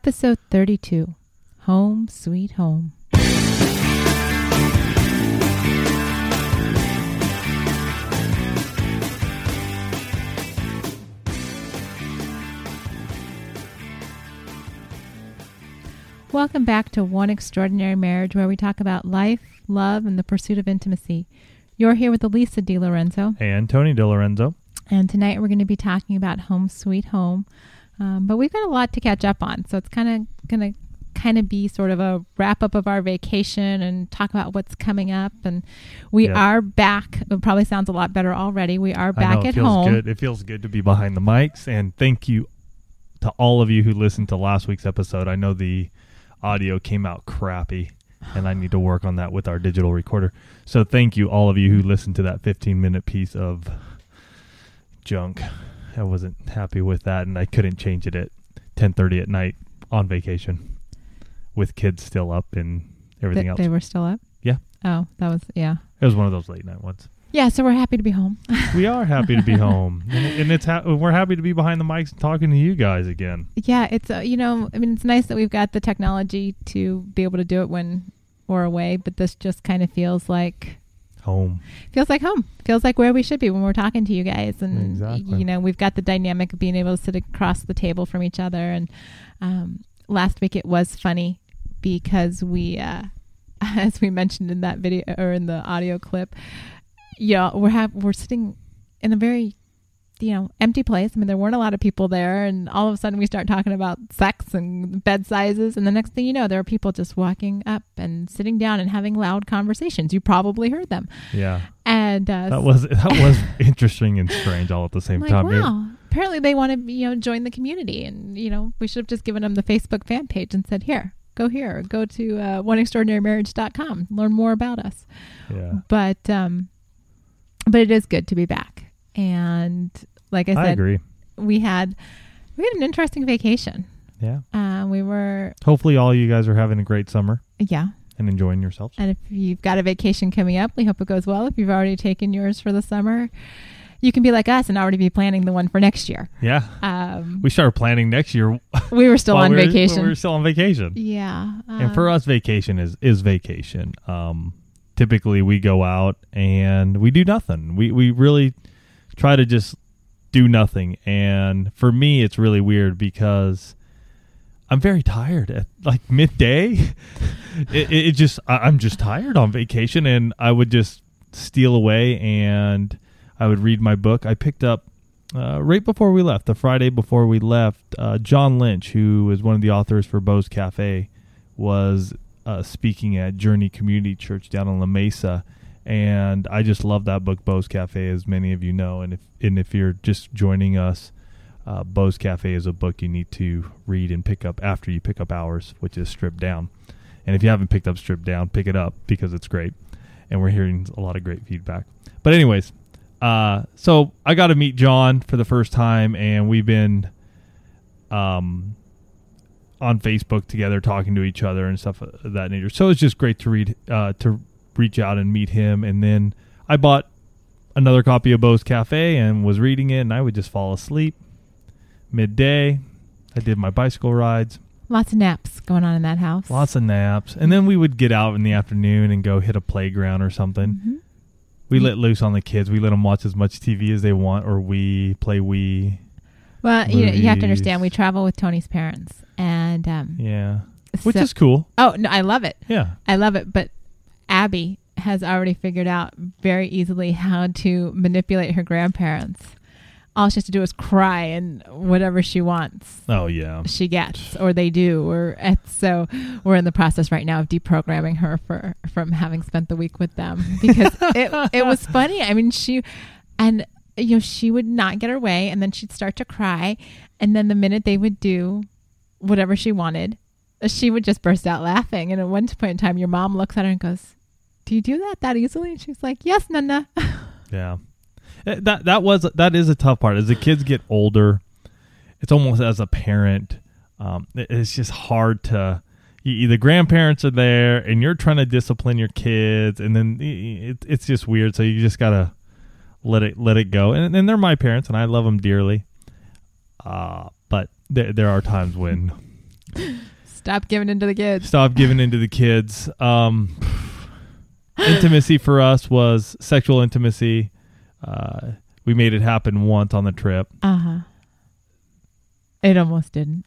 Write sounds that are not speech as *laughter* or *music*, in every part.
Episode 32 Home Sweet Home. Welcome back to One Extraordinary Marriage, where we talk about life, love, and the pursuit of intimacy. You're here with Elisa DiLorenzo, and Tony DiLorenzo. and tonight we're going to be talking about Home Sweet Home. Um, but we've got a lot to catch up on, so it's kind of going to kind of be sort of a wrap up of our vacation and talk about what's coming up. And we Yep. are back. It probably sounds a lot better already. We are back know, it at feels home. good. It feels good to be behind the mics, and thank you to all of you who listened to last week's episode. I know the audio came out crappy, and I need to work on that with our digital recorder. So thank you all of you who listened to that 15 minute piece of junk. I wasn't happy with that, and I couldn't change it at 10:30 at night on vacation with kids still up and everything That else. they were still up. Yeah. Oh, that was yeah. it was one of those late night ones. Yeah. So we're happy to be home. *laughs* we are happy to be home, and, and it's ha- we're happy to be behind the mics and talking to you guys again. yeah. It's uh, you know I mean it's nice that we've got the technology to be able to do it when we're away, but this just kind of feels like Home, feels like home. Feels like where we should be when we're talking to you guys. And Exactly. you know we've got the dynamic of being able to sit across the table from each other. And um, last week it was funny because we uh, *laughs* as we mentioned in that video or in the audio clip yeah we're have we're sitting in a very you know empty place. I mean there weren't a lot of people there and all of a sudden we start talking about sex and bed sizes and the next thing you know there are people just walking up and sitting down and having loud conversations. You probably heard them. Yeah, and uh, that was that was *laughs* interesting and strange all at the same like, time. It- wow. Apparently, they want to, you know, join the community, and you know, we should have just given them the Facebook fan page and said, "Here, go here, go to uh, oneextraordinarymarriage.com, learn more about us." yeah, But, um, but it is good to be back, and like I I, said, agree. we had we had an interesting vacation. Yeah, Uh, we were, hopefully all you guys are having a great summer yeah. and enjoying yourselves. And if you've got a vacation coming up, we hope it goes well. If you've already taken yours for the summer, you can be like us and already be planning the one for next year. Yeah, Um, we started planning next year. *laughs* we were still on we were- vacation. We were still on vacation. Yeah. and for um, us vacation is is vacation um typically we go out and we do nothing we we really try to just do nothing. And for me it's really weird because i'm very tired at like midday. *laughs* It, it, just i'm just tired on vacation and i would just steal away and i would read my book. I picked up uh, right before we left, the Friday before we left, uh, John Lynch, who is one of the authors for Bo's Cafe, was uh, speaking at Journey Community Church down in La Mesa, and I just love that book, Bo's Cafe, as many of you know. And if and if you're just joining us, uh, Bo's Cafe is a book you need to read and pick up after you pick up ours, which is stripped down. And if you haven't picked up stripped down, pick it up because it's great, and we're hearing a lot of great feedback. But anyways, uh, so I got to meet John for the first time, and we've been um on Facebook together, talking to each other and stuff of that nature. So it's just great to read, uh, to reach out and meet him. And then I bought another copy of Bo's Cafe and was reading it, and I would just fall asleep midday. I did my bicycle rides, lots of naps going on in that house. lots of naps, and then we would get out in the afternoon and go hit a playground or something. Mhm. We let loose on the kids. We let them watch as much TV as they want, or we play Wii. Well, you, know, you have to understand, we travel with Tony's parents, and um, Yeah, which is cool. oh no, I love it. Yeah, I love it. But Abby has already figured out very easily how to manipulate her grandparents. All she has to do is cry, and whatever she wants, oh yeah. she gets, or they do. Or it's, so we're in the process right now of deprogramming her for from having spent the week with them because *laughs* it it was funny. I mean, she and you know she would not get her way, and then she'd start to cry, and then the minute they would do whatever she wanted, she would just burst out laughing. And at one point in time, your mom looks at her and goes, "Do you do that that easily?" And she's like, "Yes, Nana." *laughs* Yeah, Eh, that that was that is a tough part. As the kids get older, it's almost as a parent, um, it's just hard to. The grandparents are there, and you're trying to discipline your kids, and then it, it's just weird. So you just gotta let it let it go. And, and they're my parents, and I love them dearly. Uh, but there there are times when Stop giving in to the kids. Stop giving into the kids. Um, intimacy for us was sexual intimacy. Uh, we made it happen once on the trip. Uh huh. It almost didn't.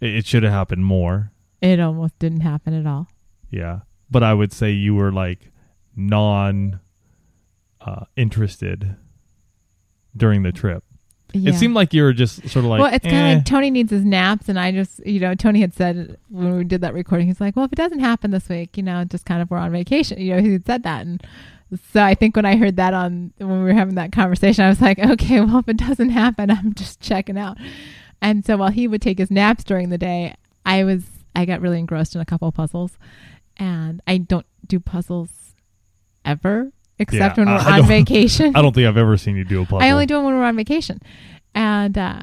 It, it should have happened more. It almost didn't happen at all. Yeah, but I would say you were like non uh, interested during the trip. Yeah. It seemed like you were just sort of like. well, it's kind of eh. like Tony needs his naps, and I just, you know, Tony had said when we did that recording, he's like, "Well, if it doesn't happen this week, you know, just kind of we're on vacation." You know, he had said that, and so I think when I heard that on when we were having that conversation, I was like, "Okay, *laughs* well, if it doesn't happen, I'm just checking out." And so while he would take his naps during the day, I was I got really engrossed in a couple of puzzles, and I don't do puzzles ever except Yeah, when we're I- I on don't- *laughs* vacation. I don't think I've ever seen you do a puzzle. I only do them when we're on vacation. And uh,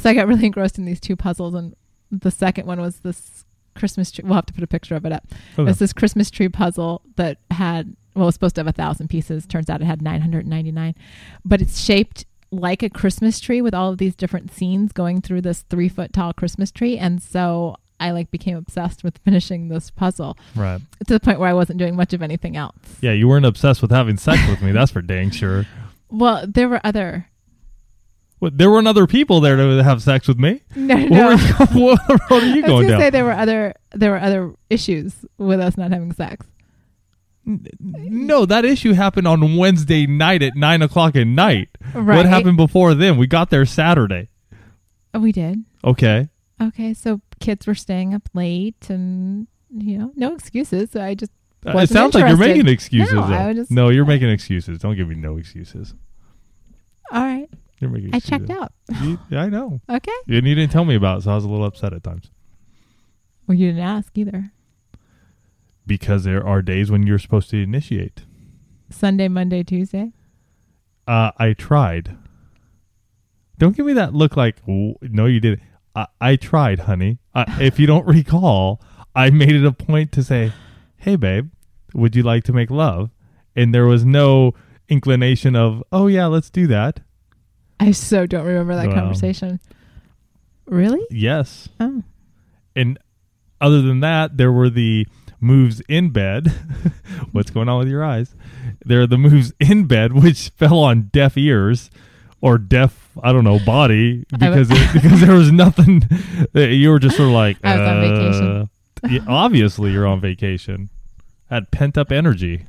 so I got really engrossed in these two puzzles. And the second one was this Christmas tree. We'll have to put a picture of it up. Okay. It's this Christmas tree puzzle that had, well, it was supposed to have a thousand pieces. Turns out it had 999. But it's shaped like a Christmas tree with all of these different scenes going through this three foot tall Christmas tree. And so I like became obsessed with *laughs* finishing this puzzle Right. to the point where I wasn't doing much of anything else. Yeah, you weren't obsessed with having sex with me. That's for dang sure. *laughs* Well, there were other. What, there weren't other people there to have sex with me. *laughs* No, What, no. were what road are you I going down? say there were other there were other issues with us not having sex. no, that issue happened on Wednesday night at nine o'clock at night. Right. What happened before then? We got there Saturday. Oh, we did. Okay. Okay, so kids were staying up late, and you know, no excuses. So I just Uh, it sounds like you're making excuses. No. I just- no, you're making excuses. Don't give me no excuses. all right. You're making I checked out. You- yeah, I know. *laughs* Okay. And you didn't tell me about it, so I was a little upset at times. Well, you didn't ask either. Because there are days when you're supposed to initiate. Sunday, Monday, Tuesday. Uh, I tried. Don't give me that look like, "Oh, no, you didn't. I, I tried, honey. I, if you don't *laughs* recall, I made it a point to say, hey, babe, would you like to make love? And there was no inclination of, oh, yeah, let's do that. I so don't remember that Wow. conversation. Really? Yes. Oh, And other than that, there were the moves in bed. *laughs* What's going on with your eyes? There are the moves in bed, which fell on deaf ears or deaf, I don't know, body *laughs* because it, because there was *laughs* nothing. You were just sort of like, I was on vacation. uh, yeah, obviously, you're on vacation. Had pent up energy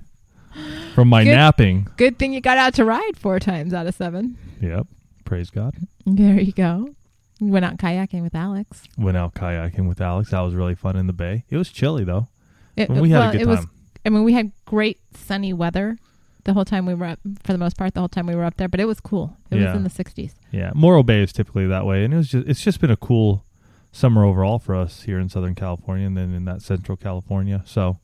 from my Good. napping. good thing you got out to ride four times out of seven. Yep. Praise God. There you go. Went out kayaking with Alex. Went out kayaking with Alex. That was really fun in the bay. It was chilly though. It, we had well, a good it time. was I mean, we had great sunny weather the whole time we were up, for the most part, the whole time we were up there, but it was cool. It Yeah. was in the 60s. Yeah, Morro Bay is typically that way, and it was just it's just been a cool summer overall for us here in Southern California, and then in that Central California. So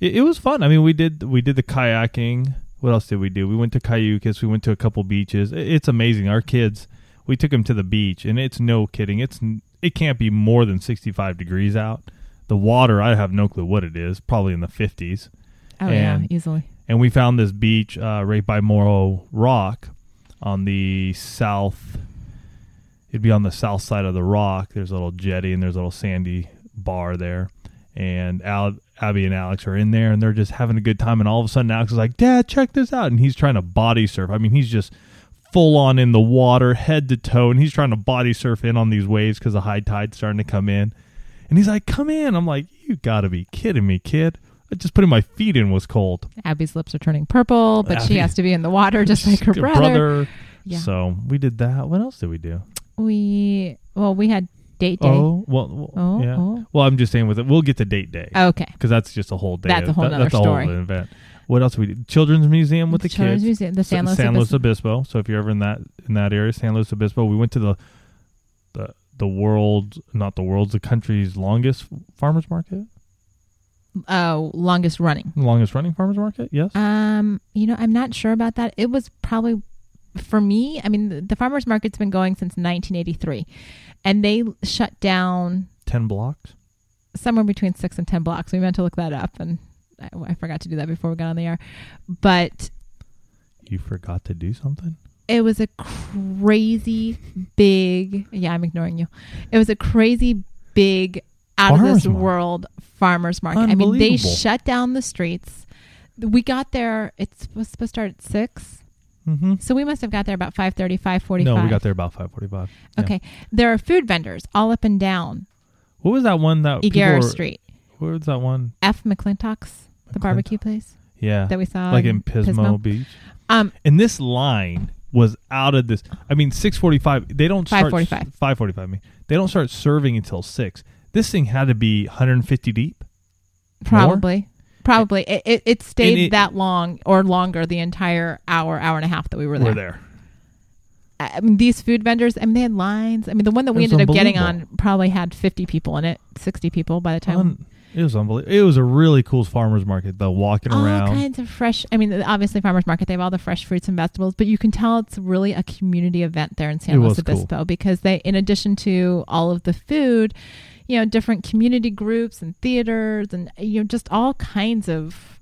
it, it was fun. I mean, we did we did the kayaking. What else did we do? We went to Cayucos. We went to a couple beaches. It- it's amazing. Our kids, we took them to the beach, and it's no kidding. It's it can't be more than sixty five degrees out. The water, I have no clue what it is. Probably in the fifties Oh, And- yeah, easily. And we found this beach uh, right by Morro Rock on the south. It'd be on the south side of the rock. There's a little jetty and there's a little sandy bar there. And Al, Abby and Alex are in there and they're just having a good time. And all of a sudden, Alex is like, Dad, check this out. And he's trying to body surf. I mean, he's just full on in the water, head to toe. And he's trying to body surf in on these waves because the high tide's starting to come in. And he's like, Come in. I'm like, You got to be kidding me, kid. Just putting my feet in was cold. Abby's lips are turning purple, but Abby- she has to be in the water just like her Good brother. Yeah. So we did that. What else did we do? we, well, we had date day. Oh, well, well, Oh, yeah. oh. Well, I'm just saying with it. We'll get to date day Okay. because that's just a whole day. That's a whole That- that's a story. whole event. What else we did? Children's museum with the Children's kids. Museum, the San Luis, San Luis Obispo. Obispo. So if you're ever in that in that area, San Luis Obispo, we went to the the the world, not the world's, the country's longest farmers market, Oh, longest running. longest running farmers market. Yes. Um, you know, I'm not sure about that. It was probably for me. I mean, the, the farmers market's been going since 1983, and they shut down Ten blocks. somewhere between six and ten blocks. We meant to look that up, and I, I forgot to do that before we got on the air. But You forgot to do something. it was a crazy big. Yeah, I'm ignoring you. It was a crazy big out of this market. world farmers market. I mean, they shut down the streets. We got there. It's supposed to start at six, Mm-hmm. so we must have got there about 5.30, 5.45. No, we got there about five forty-five. Okay, there are food vendors all up and down What was that one that people Street. What was that one? F. McLintock's, the McLintock. barbecue place Yeah, that we saw, like in Pismo, Beach. Um, And this line was out of this. I mean, six forty-five. They don't start 5:45. Five forty-five. I mean, they don't start serving until six. This thing had to be 150 deep. probably, probably it, it, it stayed it- that long or longer the entire hour, hour and a half that we were there. We're there. I mean, these food vendors. I mean, they had lines. I mean, the one that we ended up getting on probably had 50 people in it, 60 people by the time. Un- it was unbelievable. It was a really cool farmers market. though. walking all around. All kinds of fresh. I mean, obviously farmers market. They have all the fresh fruits and vegetables, but you can tell it's really a community event there in San It Luis was cool. Obispo because they, in addition to all of the food, you know, different community groups and theaters and you know just all kinds of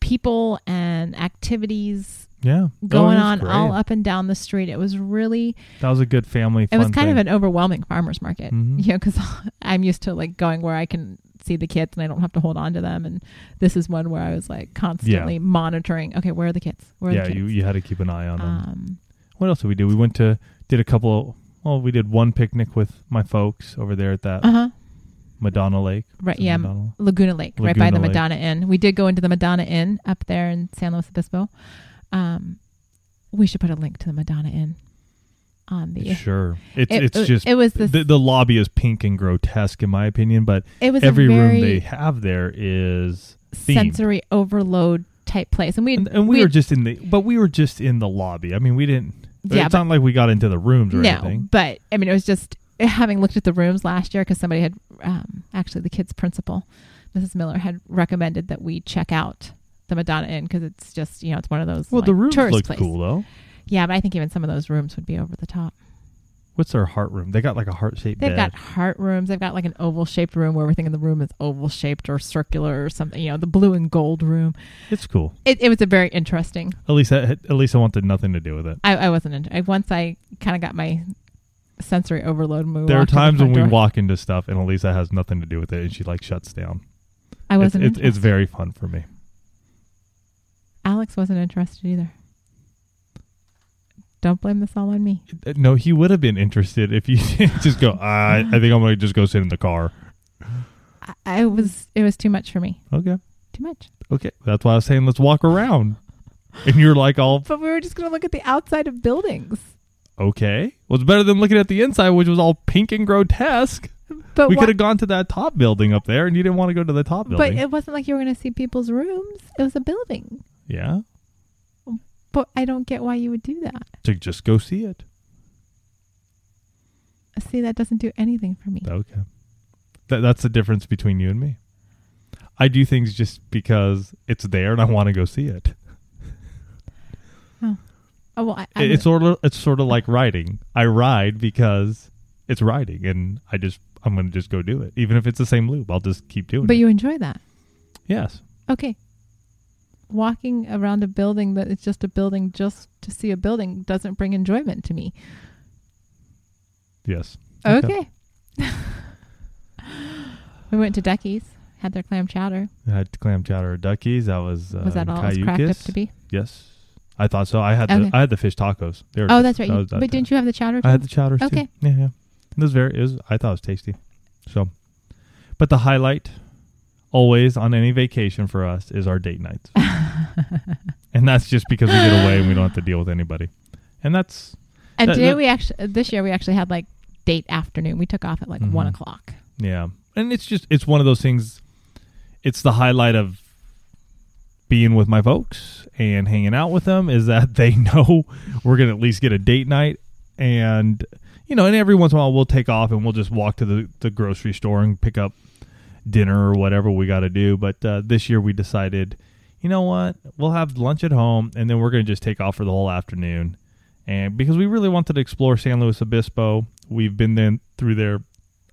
people and activities yeah, going Oh, on great. all up and down the street. It was really That was a good family. it was kind of an overwhelming farmers market Mhm. you know because *laughs* i'm used to like going where i can see the kids and i don't have to hold on to them and this is one where i was like constantly monitoring okay where are the kids where are yeah. the kids Yeah, You you had to keep an eye on them. um what else did we do? We went to did a couple. Well, we did one picnic with my folks over there at that uh-huh Madonna Lake. right yeah Madonna? laguna lake right by Laguna the Lake. madonna inn we did go into the madonna inn up there in san luis obispo um we should put a link to the madonna inn on the Sure, it's It- it's it- just it was this the, the lobby is pink and grotesque in my opinion, but it was every room they have there is themed. sensory overload type place and we and, and we, were just in the but we were just in the lobby. I mean, we didn't. Yeah, it's but- not like we got into the rooms or no, anything. but I mean, it was just having looked at the rooms last year because somebody had um, actually the kids' principal, Mrs. Miller, had recommended that we check out the Madonna Inn because it's just you know it's one of those Well, like, the rooms place. cool though. Yeah, but I think even some of those rooms would be over the top. What's their heart room? They got like a heart shaped They've bed. got heart rooms. They've got like an oval shaped room where everything in the room is oval shaped or circular or something. You know, the blue and gold room. it's cool. It, it was a very interesting. At least I, at least I wanted nothing to do with it. I, I wasn't. Into, I, once I kind of got my sensory overload. When there are in the times when front we walk into stuff and Elisa has nothing to do with it and she like shuts down. I wasn't. It's, it's, it's very fun for me. Alex wasn't interested either. Don't blame this all on me. Uh, No, he would have been interested if you *laughs* just go. I, I *laughs* think I'm going to just go sit in the car. I, I was. It was too much for me. Okay, Too much. okay. That's why I was saying let's walk around. And you're like all But we were just going to look at the outside of buildings. okay. Well, it's better than looking at the inside, which was all pink and grotesque. But we could have gone to that top building up there, and you didn't want to go to the top building. But it wasn't like you were going to see people's rooms. It was a building. yeah, But I don't get why you would do that. to just go see it. See, that doesn't do anything for me. Okay. That, that's the difference between you and me. I do things just because it's there and I want to go see it. Oh, oh well, I, I'm- it's sort of it's sort of like riding. I ride because it's riding, and I just I'm going to just go do it, even if it's the same loop. I'll just keep doing but it. But you enjoy that. yes, Okay. Walking around a building that is just a building just to see a building doesn't bring enjoyment to me. yes. Okay. *laughs* we went to Ducky's, had their clam chowder. I had clam chowder at Ducky's. That was uh, Was that all it was cracked up to be? Yes, I thought so. I had Okay. the I had the fish tacos. They were Oh, that's right. that You- that but day. didn't you have the chowder? Too? I had the chowder. Okay. too. Yeah, yeah. It was very. It was. I thought it was tasty. So, but the highlight always on any vacation for us is our date nights, *laughs* and that's just because we get away and we don't have to deal with anybody. And that's and that- today that- we actually, this year we actually had like date afternoon. We took off at like one Mhm. o'clock. yeah. And it's just it's one of those things. It's the highlight of being with my folks and hanging out with them is that *laughs* they know we're gonna at least get a date night and you know and every once in a while we'll take off and we'll just walk to the, the grocery store and pick up dinner or whatever we got to do but uh, this year we decided you know what we'll have lunch at home and then we're gonna just take off for the whole afternoon and because we really wanted to explore san luis obispo we've been then through there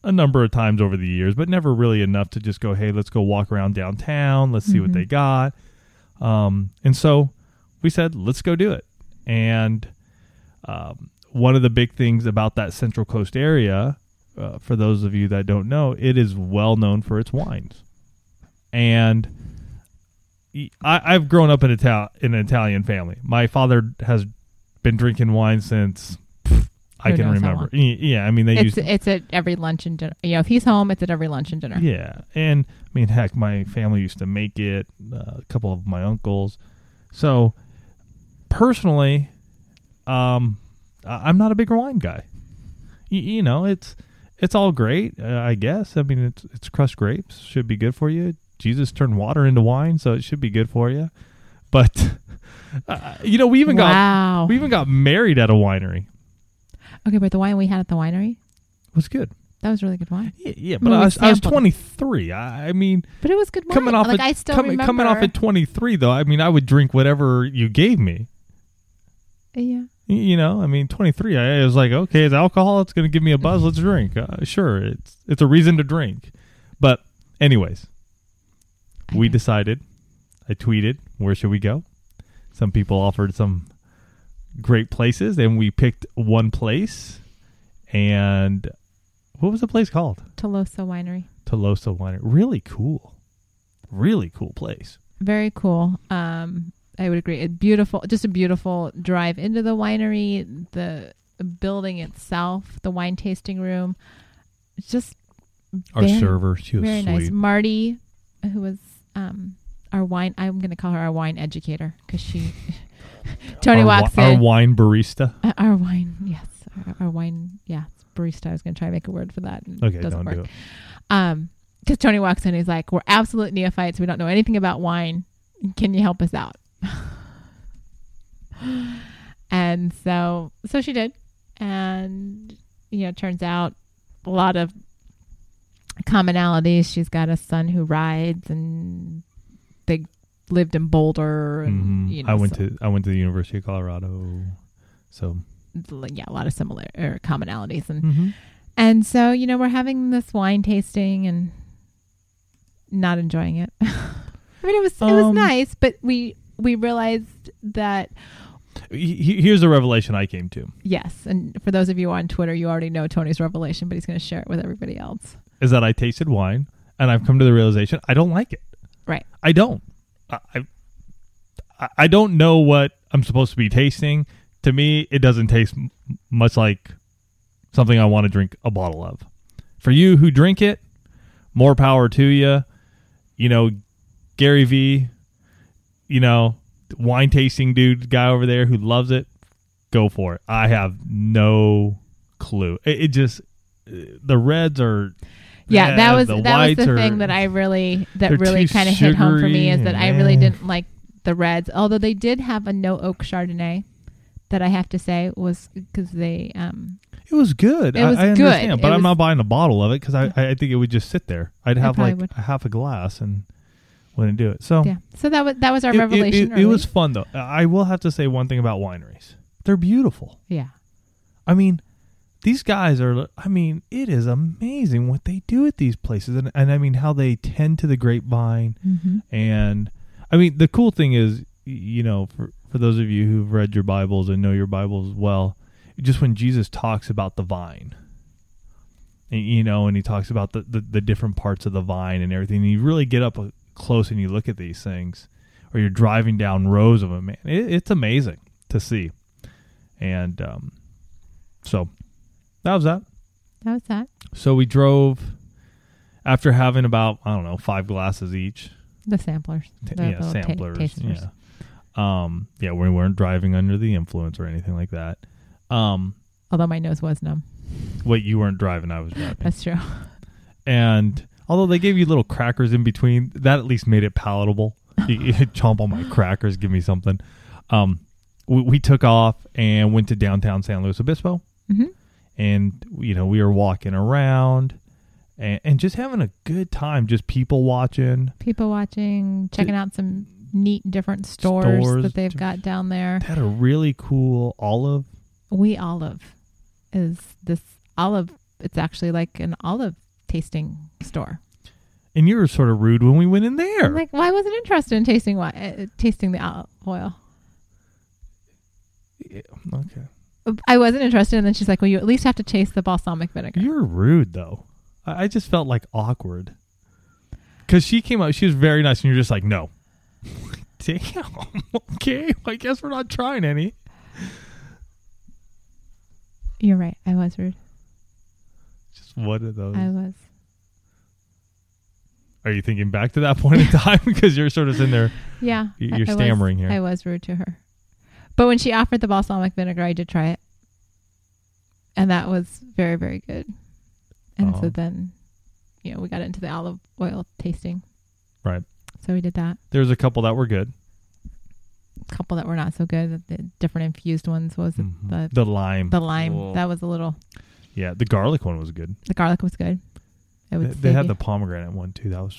a number of times over the years, but never really enough to just go, hey, let's go walk around downtown. Let's see what Mhm. they got. Um, and so we said, let's go do it. And um, one of the big things about that Central Coast area uh, for those of you that don't know, it is well known for its wines, and I, have grown up in, Ital- in an Italian family. My father has been drinking wine since pff, I can remember. Yeah, I mean they It's used it's at every lunch and dinner. You know, if he's home, it's at every lunch and dinner. Yeah, and I mean, heck, my family used to make it. Uh, a couple of my uncles. So, personally, um, I'm not a big wine guy. Y- you know, it's it's all great, uh, I guess. I mean, it's it's crushed grapes, should be good for you. Jesus turned water into wine, so it should be good for you. But *laughs* uh, you know, we even got we even got married at a winery. okay, but the wine we had at the winery was good. that was really good wine. Yeah, yeah but I we was, I was 23. I, I mean, But it was good wine. coming off like at, I still coming, remember. coming off at 23 though i mean i would drink whatever you gave me yeah. You know i mean 23 i was like okay it's alcohol it's going to give me a buzz let's drink uh, sure it's it's a reason to drink but anyways we decided i tweeted where should we go some people offered some great places and we picked one place and what was the place called Tolosa Winery. Tolosa Winery. Really cool. Really cool place. Very cool. Um, I would agree. A beautiful, just a beautiful drive into the winery. The building itself, the wine tasting room, it's just Our very, server, she was very sweet. nice. Marty, who was um, our wine, I'm going to call her our wine educator because she. *laughs* Tony our, walks wi- in. Our wine barista. Uh, our wine, yes, our, our wine, yeah, barista. I was going to try to make a word for that. Okay, doesn't don't work. do it. Um, because Tony walks in, he's like, "We're absolute neophytes. We don't know anything about wine. Can you help us out?" *laughs* and so, so she did, and you know, it turns out a lot of commonalities. She's got a son who rides, and they lived in Boulder, and Mhm. you know, I went so- to I went to the University of Colorado. So yeah, a lot of similar or commonalities, and Mhm. And so, you know, we're having this wine tasting and not enjoying it. *laughs* I mean, it was it was Um, nice, but we we realized that He- he- here's the revelation I came to: yes, and for those of you on Twitter, you already know Tony's revelation, but he's going to share it with everybody else. is that I tasted wine and I've come to the realization I don't like it. Right. I don't. I I, I don't know what I'm supposed to be tasting. To me, it doesn't taste m- much like something I want to drink a bottle of. For you who drink it, more power to you. You know, Gary V, you know, wine tasting dude guy over there who loves it, go for it. I have no clue. It, it just uh, the reds are Yeah, that was the that was the are- thing that I really that really kind of hit home for me is that I really didn't like the reds, although they did have a no oak Chardonnay that I have to say was because they um It was good. It was I, I good. understand, but It I'm not buying a bottle of it because I, I think it would just sit there. I'd have like would. a half a glass and wouldn't do it. So yeah. So that was that was our it, it- revelation. It, it early. was fun though. I will have to say one thing about wineries. They're beautiful. yeah. I mean, these guys are. I mean, it is amazing what they do at these places, and and I mean how they tend to the grapevine. Mm-hmm. And I mean, the cool thing is, you know, for for those of you who've read your Bibles and know your Bibles well, just when Jesus talks about the vine, and, you know, and he talks about the, the the different parts of the vine and everything, and you really get up uh, close and you look at these things, or you're driving down rows of them, man, it, it's amazing to see. And um, so that was that. That was that. So we drove after having about I don't know five glasses each. The samplers. T- The yeah, samplers. tasters. yeah. Um. Yeah, we weren't driving under the influence or anything like that. Um. Although my nose was numb. Wait, you weren't driving. I was driving. That's true. and although they gave you little crackers in between, that at least made it palatable. *laughs* you, you chomp on my crackers, give me something. Um. We, we took off and went to downtown San Luis Obispo, hmm and you know we were walking around. And, and just having a good time, just people watching. People watching, checking out some neat different stores, Stores, that they've got down there. Had a really cool olive We Olive is this olive. It's actually like an olive tasting store. And you were sort of rude when we went in there. I'm like, why wasn't interested in tasting what uh, tasting the olive oil? Yeah, okay. I wasn't interested, and then she's like, "Well, you at least have to chase the balsamic vinegar." You're rude though. I, I just felt like awkward because she came out. She was very nice, and you're just like, no. *laughs* Damn. *laughs* okay. I guess we're not trying any. You're right. I was rude. Just one of those. I was. Are you thinking back to that point in time *laughs* because you're sort of in there? Yeah, You- I- you're I was- stammering here. I was rude to her, but when she offered the balsamic vinegar, I did try it, and that was very, very good. And Oh. so then, you know, we got into the olive oil tasting. Right. So we did that. There was a couple that were good. A couple that were not so good. The different infused ones was Mhm. the the lime. the lime. Whoa. That was a little. Yeah, the garlic one was good. The garlic was good. It They, would they save had you- the pomegranate one too. That was.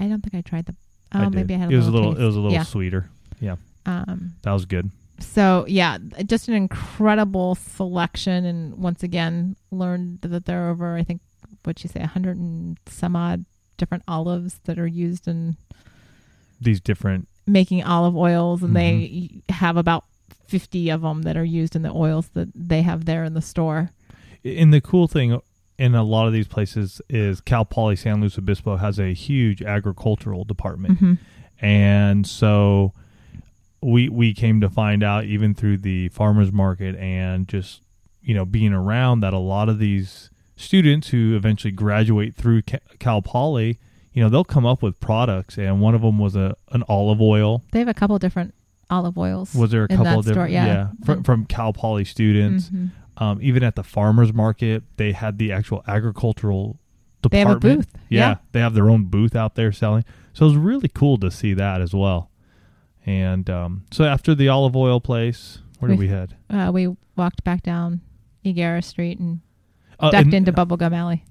I don't think I tried the. Oh, I maybe I had a it was a little. little. It was a little Yeah. sweeter. Um. That was good. So yeah, just an incredible selection, and once again learned that there are over I think what you say, a hundred and some odd different olives that are used in These different. making olive oils, and Mm-hmm. they have about fifty of them that are used in the oils that they have there in the store. And the cool thing in a lot of these places is Cal Poly San Luis Obispo has a huge agricultural department. hmm and so we we came to find out even through the farmers market and just you know being around that a lot of these students who eventually graduate through Cal Poly, you know, they'll come up with products, and one of them was a an olive oil. They have a couple different olive oils. Was there a couple of different? store, yeah. from, from Cal Poly students. Mhm. Um, even at the farmers market, they had the actual agricultural They have a department. booth. Yeah, Yeah. they have their own booth out there selling. So it was really cool to see that as well. And um, so after the olive oil place, where did We- we head? Uh, we walked back down Higuera Street and Uh, ducked and- into Bubblegum Alley.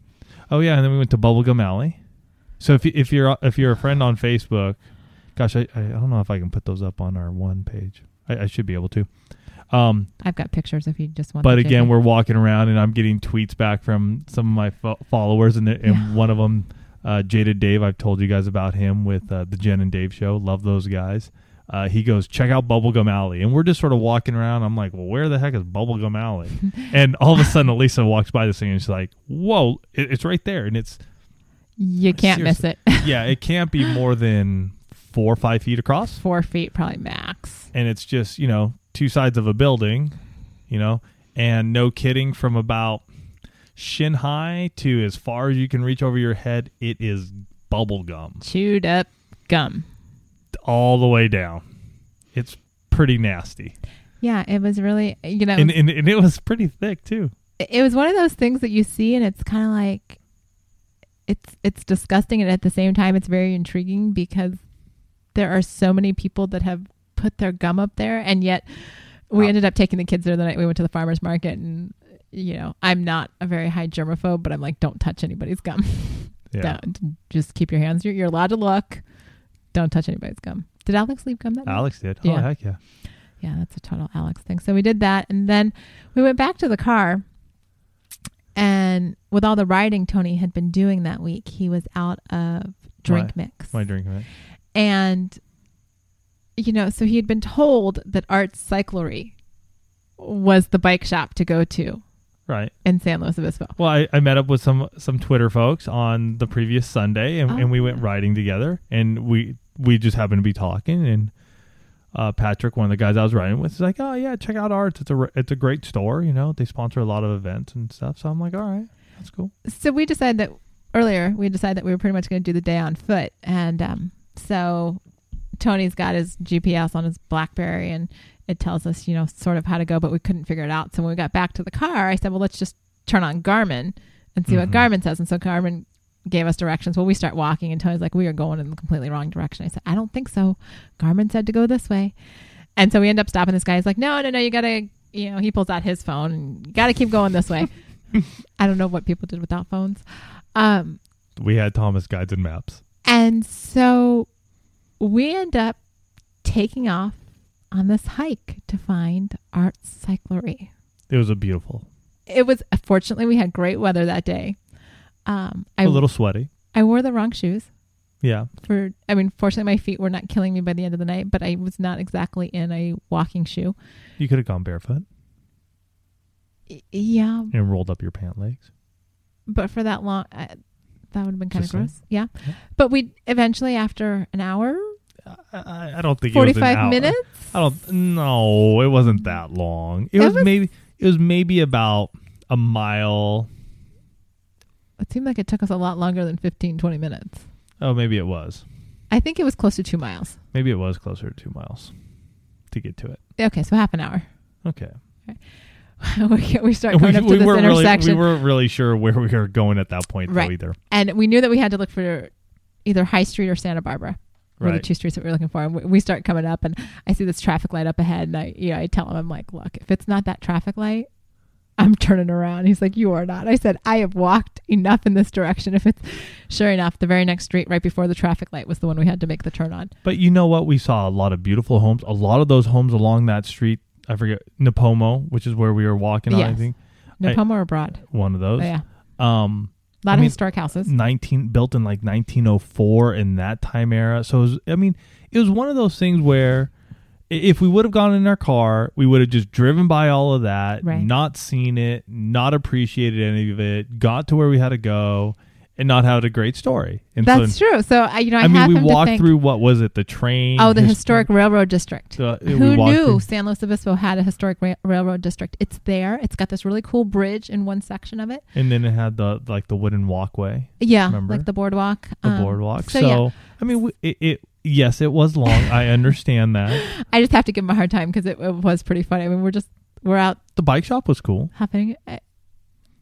oh yeah, and then we went to Bubblegum Alley. So if you, if you're if you're a friend on Facebook, gosh, I, I I don't know if I can put those up on our one page. I, I should be able to. Um, I've got pictures if you just want. but again, we're walking around and I'm getting tweets back from some of my fo- followers, and, and Yeah. one of them, uh, Jaded Dave. I've told you guys about him with uh, the Jen and Dave show. Love those guys. Uh, he goes, check out Bubblegum Alley, and we're just sort of walking around. I'm like, well, where the heck is Bubblegum Alley? *laughs* and all of a sudden, Elisa walks by this thing, and she's like, whoa, it, it's right there, and it's you can't miss it. *laughs* yeah, it can't be more than four or five feet across, Four feet, probably max. and it's just you know two sides of a building, you know, and no kidding, from about shin high to as far as you can reach over your head, it is bubble gum Chewed up gum. all the way down. It's pretty nasty, Yeah, it was really you know and, and and it was pretty thick too. it was one of those things that you see and it's kind of like it's it's disgusting and at the same time it's very intriguing because there are so many people that have put their gum up there and yet we Wow. ended up taking the kids there the night we went to the farmers market and you know i'm not a very high germaphobe but i'm like don't touch anybody's gum *laughs* Yeah, don't just keep your hands you're, you're allowed to look don't touch anybody's gum did alex leave gum that night? Alex did. Oh, yeah. Oh heck yeah! Yeah, that's a total Alex thing. So we did that, and then we went back to the car. And with all the riding Tony had been doing that week, he was out of drink mix. My drink mix. And, you know, so he had been told that Arts Cyclery was the bike shop to go to Right. in San Luis Obispo. Well, I, I met up with some some Twitter folks on the previous Sunday, and, and we went Oh. riding together, and we we just happened to be talking, and uh, Patrick, one of the guys I was riding with, is like, "Oh yeah, check out Arts. It's a it's a great store. You know, they sponsor a lot of events and stuff." So I'm like, "All right, that's cool." so we decided that earlier we decided that we were pretty much going to do the day on foot and um, so tony's got his gps on his blackberry and it tells us you know sort of how to go but we couldn't figure it out. So when we got back to the car i said well let's just turn on garmin and see what Mhm. garmin says. And so garmin gave us directions. Well we start walking and tony's like we are going in the completely wrong direction. I said i don't think so. Garmin said to go this way. And so we end up stopping. This guy he's like no no no you gotta you know he pulls out his phone and you gotta keep going this way. *laughs* I don't know what people did without phones. Um, We had Thomas guides and maps. and so we end up taking off on this hike to find Art Cyclery. It was a beautiful, It was fortunately we had great weather that day. Um, I a little sweaty. I wore the wrong shoes Yeah, for. I mean, fortunately my feet were not killing me by the end of the night, but I was not exactly in a walking shoe. you could have gone barefoot. Y- Yeah, and rolled up your pant legs. but for that long, uh, that would have been kind of gross. Yeah. Yeah. but we eventually, after an hour, I, I, don't think it was an forty-five hour. minutes. I don't. No, it wasn't that long. It, It was, was- maybe. It was maybe about a mile. It seemed like it took us a lot longer than 15, 20 minutes. Oh, maybe it was. I think it was close to two miles. Maybe it was closer to two miles to get to it. Okay, so half an hour. Okay. *laughs* we, we start coming we, up to we this weren't really. intersection, We weren't really sure where we were going at that point, though, either. and we knew that we had to look for either High Street or Santa Barbara. Were the Right. two streets that we were looking for, and we, we start coming up, and I see this traffic light up ahead, and I, you know, I tell him, I'm like, look, if it's not that traffic light, I'm turning around. He's like, you are not. I said, I have walked enough in this direction. If it's sure enough, the very next street right before the traffic light was the one we had to make the turn on. But you know what? We saw a lot of beautiful homes. A lot of those homes along that street. I forget Nipomo, which is where we were walking on. I Yes. think No I- or Broad. one of those. Oh, yeah, Um, a lot I of mean, historic houses. nineteen built in like 1904 in that time era. So it was, I mean, it was one of those things where if we would have gone in our car, we would have just driven by all of that, Right. not seen it, not appreciated any of it, got to where we had to go, and not had a great story. And That's so, true. So I, you know, I, I mean, we walked thank- through what was it? The train. Oh, the his- historic railroad district. uh, Who knew through- San Luis Obispo had a historic ra- railroad district? It's there. It's got this really cool bridge in one section of it. And then it had the like the wooden walkway, Yeah, Remember? like the boardwalk. the Um, boardwalk. So, So, yeah, I mean, we, it, it yes, it was long. I understand that. *laughs* I just have to give him a hard time because it, it was pretty funny. I mean, we're just we're out The bike shop was cool. happening, uh,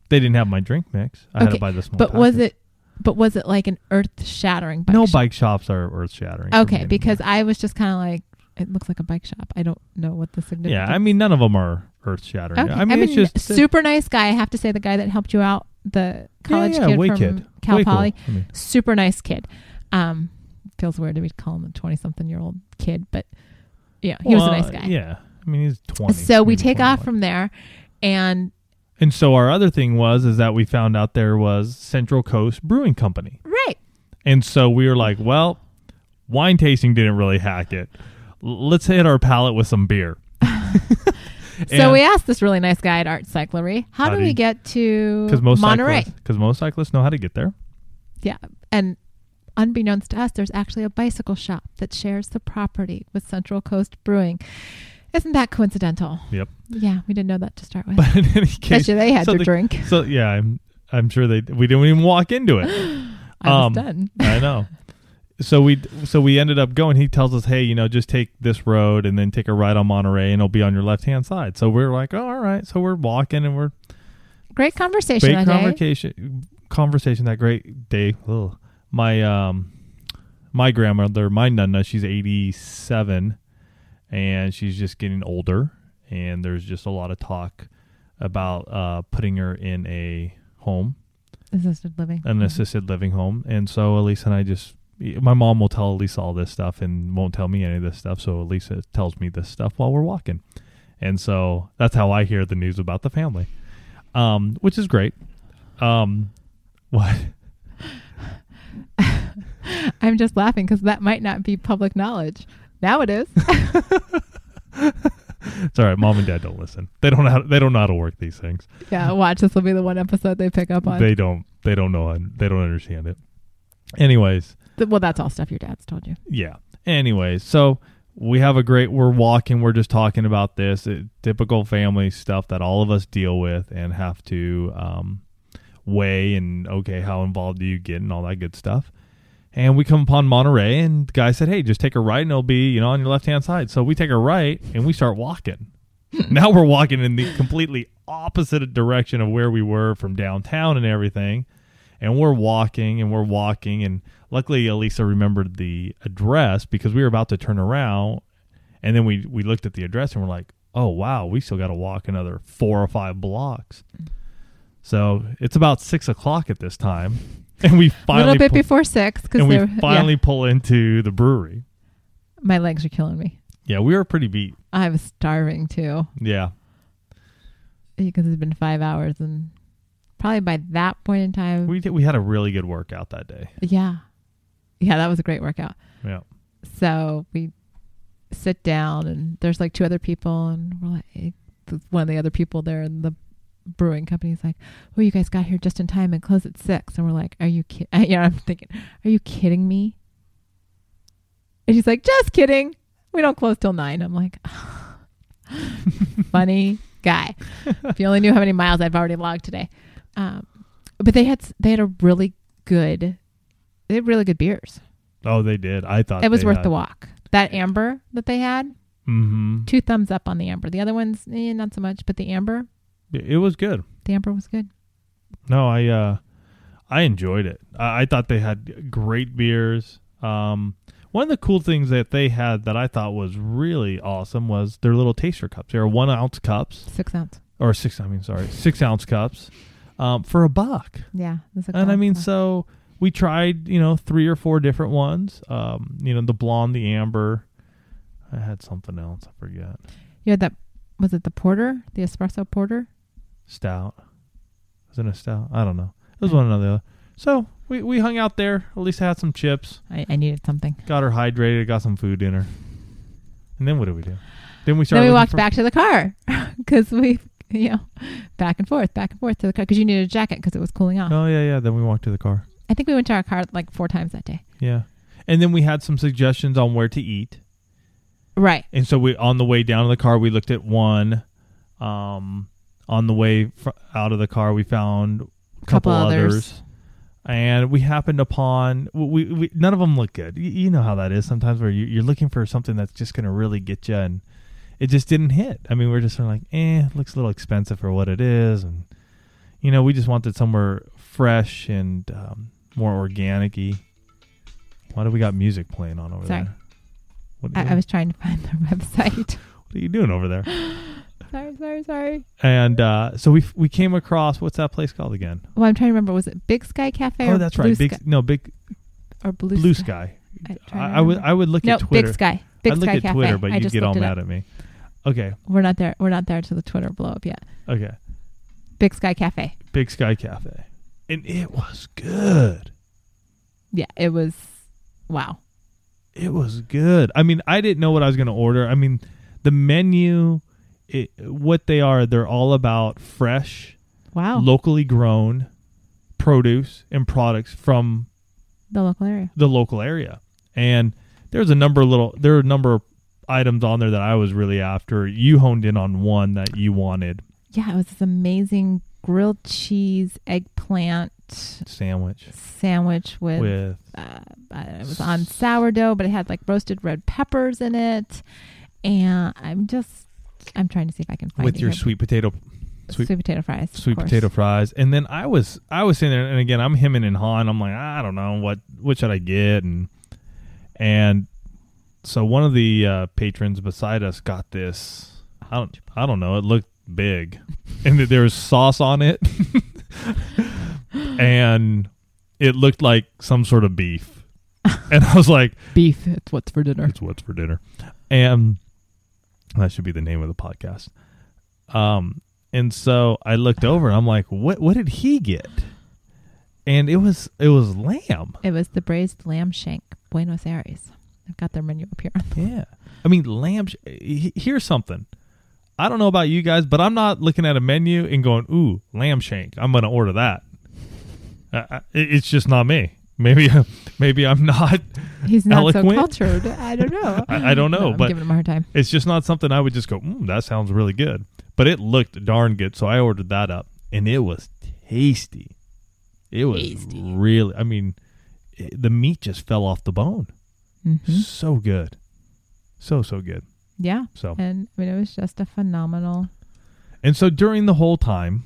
They didn't have my drink mix. I had to buy this. but was it? But was it like an earth shattering? Bike no shop? bike shops are earth shattering. Okay, because I was just kind of like, it looks like a bike shop. I don't know what the significance. yeah, I mean, none of them are earth shattering. Okay. I mean, it's just super nice guy. I have to say, the guy that helped you out, the college yeah, yeah, kid from kid. Cal Way cool. Poly, I mean, super nice kid. Um, feels weird to be calling him a twenty-something-year-old kid, but yeah, he was a nice guy. Yeah, I mean, he's twenty. So we take off 21. from there, and And so our other thing was is that we found out there was Central Coast Brewing Company. right, And so we were like, well, wine tasting didn't really hack it. L- let's hit our palate with some beer. *laughs* so we asked this really nice guy at Art Cyclery, how, How do do we you- get to because most Monterey? because most cyclists know how to get there. Yeah, and unbeknownst to us, there's actually a bicycle shop that shares the property with Central Coast Brewing. Isn't that coincidental? Yep. Yeah, we didn't know that to start with. *laughs* But in any case, you they had so to the- drink. *laughs* so yeah, I'm I'm sure they we didn't even walk into it. *gasps* I was um, done. I know. *laughs* So we so we ended up going. He tells us, "Hey, you know, just take this road and then take a right on Monterey, and it'll be on your left hand side." So we're like, "Oh, all right." So we're walking, and we're Great conversation great conversation. Conversation that great day. Ugh. My um, my grandmother, my nonna, she's eighty seven, and she's just getting older, and there's just a lot of talk about uh putting her in a home Assisted living. an assisted living home. And so Elisa and I just, my mom will tell Elisa all this stuff and won't tell me any of this stuff. So Elisa tells me this stuff while we're walking. And so that's how I hear the news about the family, um, which is great. Um, what? *laughs* I'm just laughing because that might not be public knowledge. Now it is. *laughs* It's all right. Mom and dad don't listen. They don't know how, they don't know how to work these things. yeah, watch. This will be the one episode they pick up on. They don't, they don't know. They don't understand it. Anyways, Th- well, that's all stuff your dad's told you. yeah. Anyways, so we have a great. We're walking. We're just talking about this uh, typical family stuff that all of us deal with and have to um, weigh and okay, how involved do you get and all that good stuff. And we come upon Monterey, and the guy said, "Hey, just take a right, and it'll be you know on your left hand side." So we take a right, and we start walking. Hmm. now we're walking in the completely opposite direction of where we were from downtown and everything. And we're walking and we're walking. And luckily, Elisa remembered the address because we were about to turn around. And then we, we looked at the address and we're like, oh, wow, we still got to walk another four or five blocks. So it's about six o'clock at this time. *laughs* And we finally A little bit pull- before six because and we yeah, finally pull into the brewery. my legs are killing me. Yeah, we were pretty beat. I was starving too Yeah. because it's been five hours and probably by that point in time, We did, we had a really good workout that day. yeah, yeah, that was a great workout. Yeah. So we sit down and there's like two other people and we're like eh, one of the other people there in the brewing company is like, "Oh, you guys got here just in time and close at 6." And we're like, "Are you kidding?" *laughs* Yeah, I'm thinking, "Are you kidding me?" And she's like, "Just kidding. We don't close till 9." I'm like, *laughs* "Funny guy. if you only knew how many miles I've already logged today." Um, but they had they had a really good they had really good beers. Oh, they did. I thought It was worth had- the walk. That amber that they had, Mhm. two thumbs up on the amber. The other ones, eh, not so much, but the amber, It was good. the amber was good. No, I uh, I enjoyed it. I, I thought they had great beers. Um, one of the cool things that they had that I thought was really awesome was their little taster cups. They are one ounce cups Six ounce. or six. I mean, sorry, six ounce cups um, for a buck. Yeah. a And I mean, so we tried, you know, three or four different ones. Um, you know, the blonde, the amber. I had something else. I forget. you had that. Was it the porter, the espresso porter? Stout. Was it a stout? I don't know. It was one or the other. So we, we hung out there. At least had some chips. I, I needed something. Got her hydrated. Got some food in her. And then what did we do? Then we started. Then we walked for- back to the car *laughs* because we, you know, back and forth, back and forth to the car because you needed a jacket because it was cooling off. Oh yeah, yeah. Then we walked to the car. I think we went to our car like four times that day. Yeah. And then we had some suggestions on where to eat. Right. And so we on the way down to the car we looked at one. Um, on the way fr- out of the car we found a couple, Couple others. others. And we happened upon we, we none of them look good. You, you know how that is sometimes where you, you're looking for something that's just going to really get you, and it just didn't hit. I mean, we're just sort of like, eh, looks a little expensive for what it is, and you know, we just wanted somewhere fresh and um, more organic-y. Why do we got music playing on over Sorry. there? What, I, I was trying to find their *laughs* website. what are you doing over there? *laughs* sorry, sorry, sorry. And uh, so we we came across what's that place called again? Well, I'm trying to remember. Was it Big Sky Cafe? Oh, that's Blue right. Big Sky, no big or Blue, blue, Sky? sky. I, I, I would. I would look no, at Twitter. Big Sky. Big I'd look Sky at Cafe. Twitter, but I you get all mad up. at me. Okay, We're not there. We're not there to the Twitter blow up yet. okay. Big Sky Cafe. Big Sky Cafe, and it was good. Yeah, it was. Wow. It was good. I mean, I didn't know what I was going to order. I mean, the menu, it, what they are, they're all about fresh, Wow. locally grown produce and products from the local area. the local area. And there's a number of little there are a number of items on there that I was really after. You honed in on one that you wanted Yeah, it was this amazing grilled cheese eggplant sandwich sandwich with. with uh, uh, it was on sourdough, but it had like roasted red peppers in it, and I'm just I'm trying to see if I can find with your here. sweet potato sweet, sweet- potato fries. sweet potato fries. And then I was I was sitting there and again I'm hemming and hawing. I'm like, I don't know what what should I get and and so one of the uh, patrons beside us got this I don't I don't know, it looked big. *laughs* and there was sauce on it. *laughs* and it looked like some sort of beef. and I was like, beef. It's what's for dinner. it's what's for dinner. And that should be the name of the podcast. Um, and so I looked over and I'm like, what what did he get? And it was it was lamb. It was the braised lamb shank, Buenos Aires. I've got their menu up here. *laughs* Yeah. I mean, lamb. sh- Here's something. I don't know about you guys, but I'm not looking at a menu and going, "Ooh, lamb shank. I'm going to order that." Uh, it's just not me. Maybe, maybe I'm not. *laughs* He's not so cultured. I don't know. *laughs* I, I don't know, No, I'm but giving him a hard time. it's just not something I would just go, mm, "That sounds really good." But it looked darn good, so I ordered that up, and it was tasty. It was Tasty. really. I mean, it, the meat just fell off the bone. hmm So good, so so good. Yeah, So and I mean it was just a phenomenal. And so during the whole time,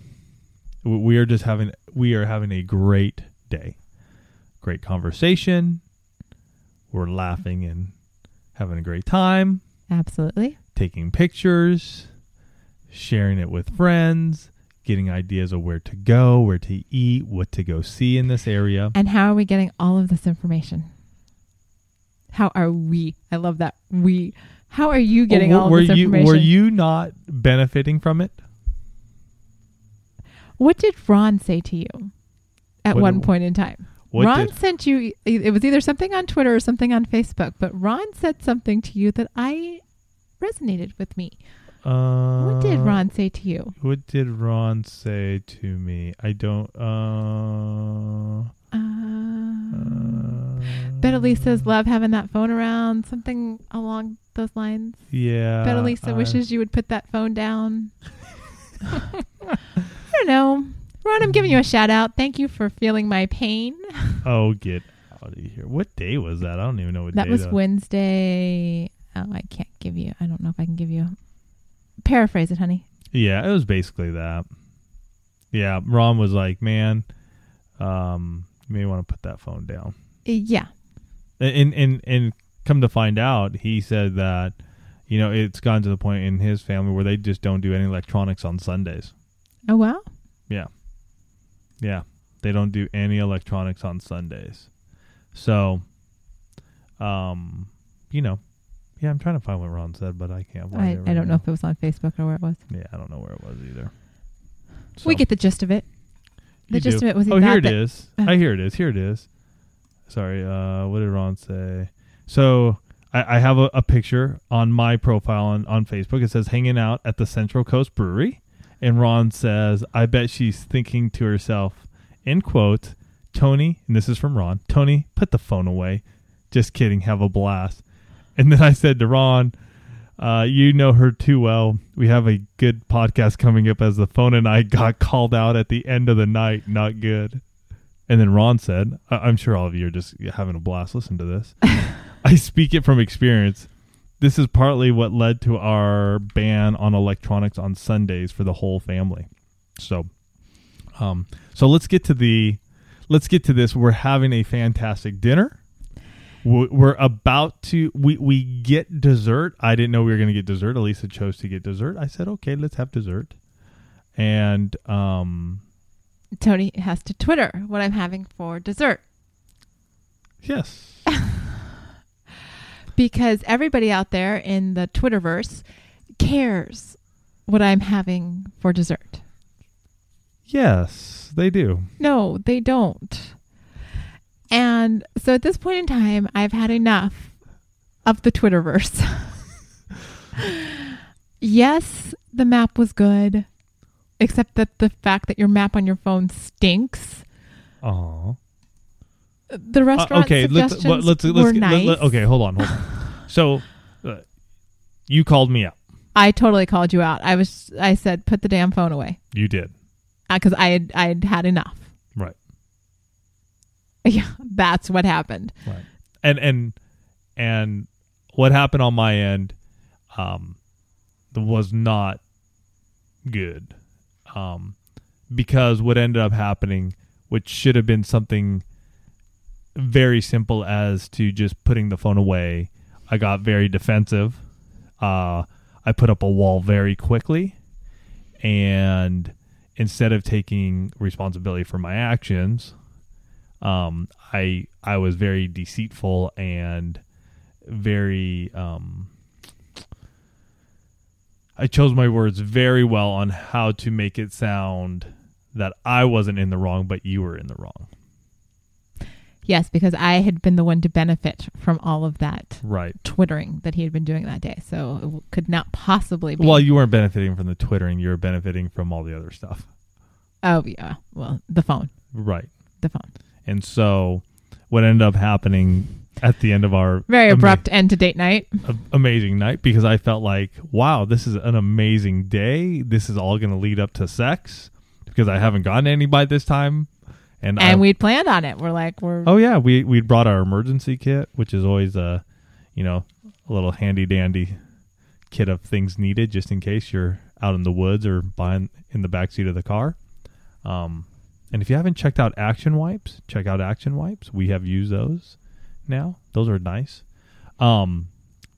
we are just having we are having a great day, great conversation. We're laughing and having a great time, Absolutely. taking pictures, sharing it with friends, getting ideas of where to go, where to eat, what to go see in this area. And how are we getting all of this information? How are we? I love that we. How are you oh, getting Oh, all were of this you information? were you not benefiting from it? What did Ron say to you at What- one point in time? What Ron did- sent you. It was either something on Twitter or something on Facebook, but Ron said something to you that I resonated with me. Uh, what did Ron say to you? What did Ron say to me? I don't. Uh, Uh, uh, Elisa's love having that phone around. Something along those lines. Yeah. Bet Elisa wishes you would put that phone down. *laughs* *laughs* I don't know. Ron, I'm giving you a shout out. Thank you for feeling my pain. *laughs* Oh, get out of here! What day was that? I don't even know what That day was that was Wednesday. Oh, I can't give you. I don't know if I can give you. Paraphrase it, honey. Yeah, it was basically that. Yeah, Ron was like, "Man, um, you may want to put that phone down." Uh, Yeah. And and and come to find out, he said that you know it's gotten to the point in his family where they just don't do any electronics on Sundays. Oh wow. Yeah, yeah, they don't do any electronics on Sundays. So, um, you know, yeah, I'm trying to find what Ron said, but I can't. find I, it I don't know if it was on Facebook or where it was. Yeah, I don't know where it was either. We get the gist of it. The You gist do. of it was oh, here it is. Uh. I hear it is. Here it is. Sorry. Uh, what did Ron say? So I, I have a, a picture on my profile on, on Facebook. It says hanging out at the Central Coast Brewery, and Ron says, "I bet she's thinking to herself." In quote, Tony, and this is from Ron. Tony, put the phone away. Just kidding. Have a blast. And then I said to Ron, uh, you know her too well. We have a good podcast coming up as the phone and I got called out at the end of the night. Not good. And then Ron said, I- I'm sure all of you are just having a blast. Listen to this. *laughs* I speak it from experience. This is partly what led to our ban on electronics on Sundays for the whole family. So, um, so let's get to the, let's get to this. We're having a fantastic dinner. We- we're about to we we get dessert. I didn't know we were going to get dessert. Elisa chose to get dessert. I said okay let's have dessert. And um Tony has to Twitter what I'm having for dessert. Yes *laughs* because everybody out there in the Twitterverse cares what I'm having for dessert. yes they do No, they don't. And so at this point in time, I've had enough of the Twitterverse. *laughs* yes, the map was good, except that the fact that your map on your phone stinks. oh The restaurant okay let's suggestions let's let's were get- let- nice. let- okay hold on hold on so uh, you called me out I totally called you out. I was. I said, put the damn phone away you did because I had. I had had enough. right *laughs* Yeah, that's what happened. Right. And and and what happened on my end um was not good. Um because what ended up happening which should have been something very simple as to just putting the phone away, I got very defensive. Uh I put up a wall very quickly and instead of taking responsibility for my actions, um, I I was very deceitful and very um, I chose my words very well on how to make it sound that I wasn't in the wrong, but you were in the wrong. Yes, because I had been the one to benefit from all of that Right. twittering that he had been doing that day. So it could not possibly be. Well, you weren't benefiting from the twittering; you were benefiting from all the other stuff. oh yeah. Well, the phone, Right. the phone. And so, what ended up happening at the end of our Very ama- abrupt end to date night. amazing night because I felt like, wow, this is an amazing day. This is all going to lead up to sex because I haven't gotten any by this time, and I, we'd planned on it. We're like, we're oh yeah, we we brought our emergency kit, which is always a, you know, a little handy dandy kit of things needed just in case you're out in the woods or behind in the back seat of the car. Um, and if you haven't checked out Action Wipes, check out Action Wipes. We have used those now. Those are nice. Um,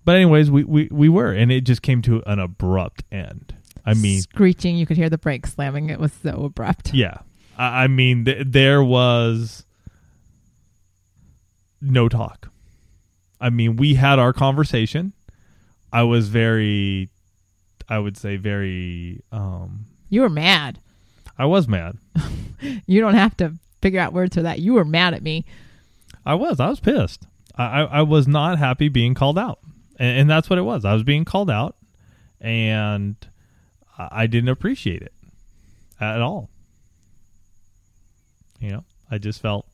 but anyways, we, we, we were, and it just came to an abrupt end. I mean, screeching. You could hear the brakes slamming. It was so abrupt. yeah. I, I mean, th- there was no talk. I mean, we had our conversation. I was very, I would say, very. Um, You were mad. I was mad. *laughs* You don't have to figure out words for that. You were mad at me. I was. I was pissed. I, I, I was not happy being called out, and, and that's what it was. I was being called out, and I I didn't appreciate it at all. You know, I just felt,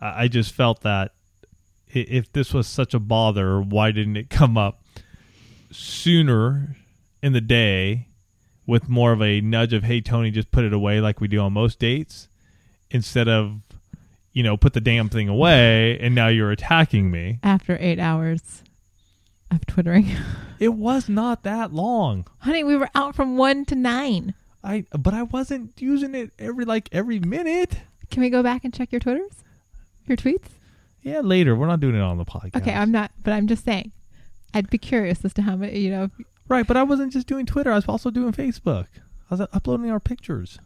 I I just felt that if this was such a bother, why didn't it come up sooner in the day with more of a nudge of, hey, Tony, just put it away like we do on most dates instead of, you know, put the damn thing away and now you're attacking me. After eight hours of twittering, It was not that long. honey, we were out from one to nine. I but I wasn't using it every like every minute. Can we go back and check your twitters, your tweets? Yeah, later. We're not doing it on the podcast. Okay, I'm not, but I'm just saying. I'd be curious as to how many, you know, right, but I wasn't just doing Twitter. I was also doing Facebook. I was uh, uploading our pictures.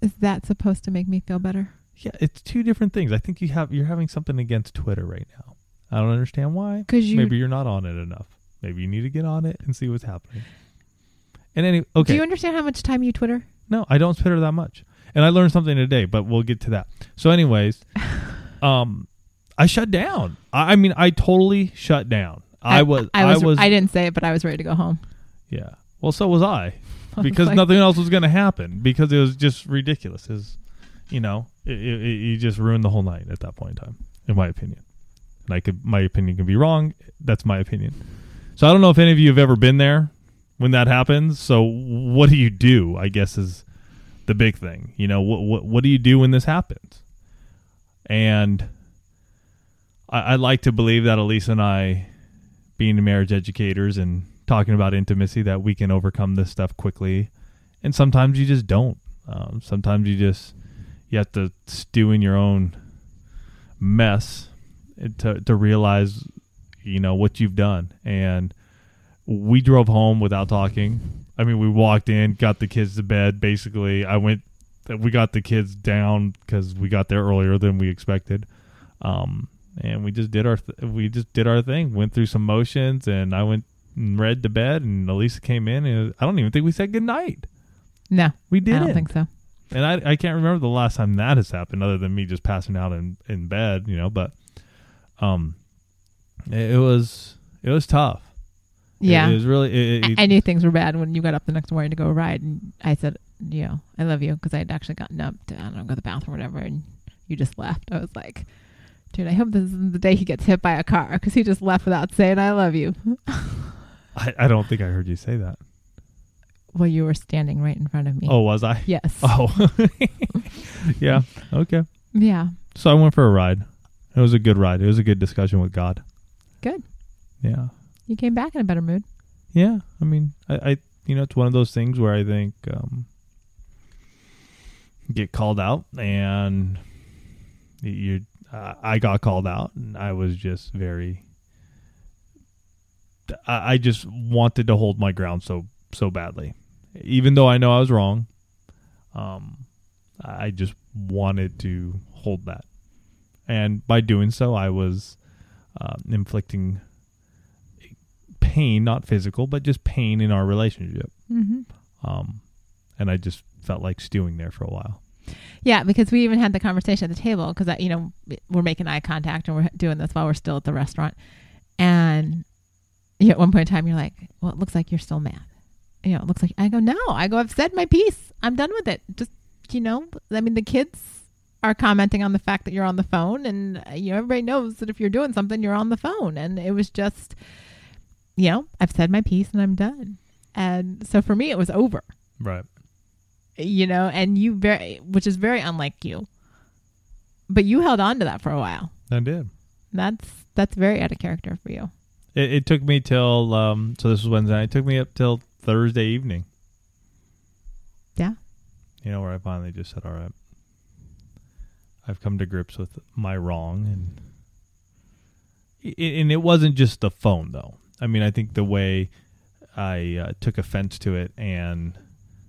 is that supposed to make me feel better? Yeah, it's two different things. I think you have you're having something against Twitter right now. I don't understand why. Because Maybe you're not on it enough. Maybe you need to get on it and see what's happening. And any okay, do you understand how much time you Twitter? no, I don't Twitter that much, and I learned something today. But we'll get to that. So, anyways, *laughs* um, I shut down. I, I mean, I totally shut down. I, was, I was, I didn't say it, but I was ready to go home. yeah. Well, so was I, *laughs* I because like- nothing else was going to happen because it was just ridiculous. Is you know, it, it, it- you just ruined the whole night at that point in time, in my opinion. And I could, my opinion can be wrong. That's my opinion. So I don't know if any of you have ever been there when that happens. So what do you do? I guess is the big thing. You know, what what what do you do when this happens? And I, I like to believe that Elisa and I, being marriage educators and talking about intimacy, that we can overcome this stuff quickly. And sometimes you just don't. Um, sometimes you just you have to stew in your own mess to to realize you know what you've done and we drove home without talking. I mean we walked in got the kids to bed basically. I went we got the kids down because we got there earlier than we expected. Um and we just did our th- we just did our thing went through some motions and i went and read to bed and elisa came in and i don't even think we said goodnight No, we didn't don't think so. and I, I can't remember the last time that has happened other than me just passing out in, in bed, you know, but um it, it was it was tough. It- Yeah. It, was really it, it, I, I knew things were bad when you got up the next morning to go ride, and I said, you know, I love you because I had actually gotten up to I don't know go to the bathroom or whatever, and you just left. I was like, dude, I hope this isn't the day he gets hit by a car because he just left without saying I love you. *laughs* I, I don't think I heard you say that. Well, you were standing right in front of me. Oh, was I? yes. *laughs* Oh. *laughs* yeah. Okay. Yeah. So I went for a ride. It was a good ride. It was a good discussion with God. Good. Yeah. You came back in a better mood. Yeah. I mean, I, I you know, it's one of those things where I think um get called out and you uh, I got called out and I was just very I, I just wanted to hold my ground so so badly. Even though I know I was wrong, um I just wanted to hold that. And by doing so I was uh, inflicting pain, not physical, but just pain in our relationship. Mm-hmm. Um, and I just felt like stewing there for a while. Yeah, because we even had the conversation at the table because you know we're making eye contact and we're doing this while we're still at the restaurant, and you know, at one point in time you're like, "Well, it looks like you're still mad." You know, it looks like I go, "No, I go. I've said my piece. I'm done with it. Just you know, I mean, the kids are commenting on the fact that you're on the phone, and uh, you know, everybody knows that if you're doing something, you're on the phone, and it was just, you know, I've said my piece and I'm done, and so for me, it was over Right. you know, and you very, which is very unlike you. But you held on to that for a while. I did. That's that's very out of character for you. It, it took me till um, so this was Wednesday. night. It took me up till Thursday evening. Yeah. You know where I finally just said, "All right, I've come to grips with my wrong," and and it wasn't just the phone though. I mean, I think the way I uh, took offense to it and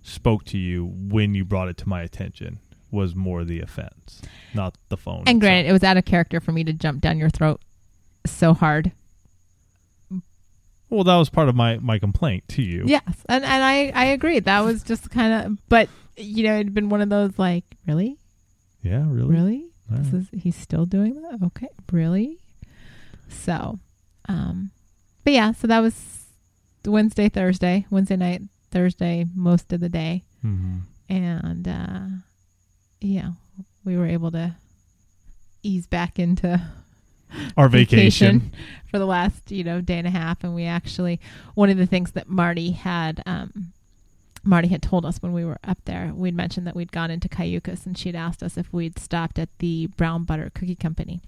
spoke to you when you brought it to my attention was more the offense, not the phone. And granted, it was out of character for me to jump down your throat so hard. well, that was part of my my complaint to you. Yes, and and I I agree. That was just kind of, but you know, it'd been one of those like, really, Yeah, really. really, All this right. is he's still doing that. Okay, really. So, um, but yeah, so that was Wednesday, Thursday, Wednesday night, Thursday, most of the day, hmm and uh, yeah, we were able to ease back into Our *laughs* vacation. for the last you know day and a half, and we actually one of the things that Marty had. Um, Marty had told us when we were up there, we'd mentioned that we'd gone into Cayucos and she'd asked us if we'd stopped at the Brown Butter Cookie Company.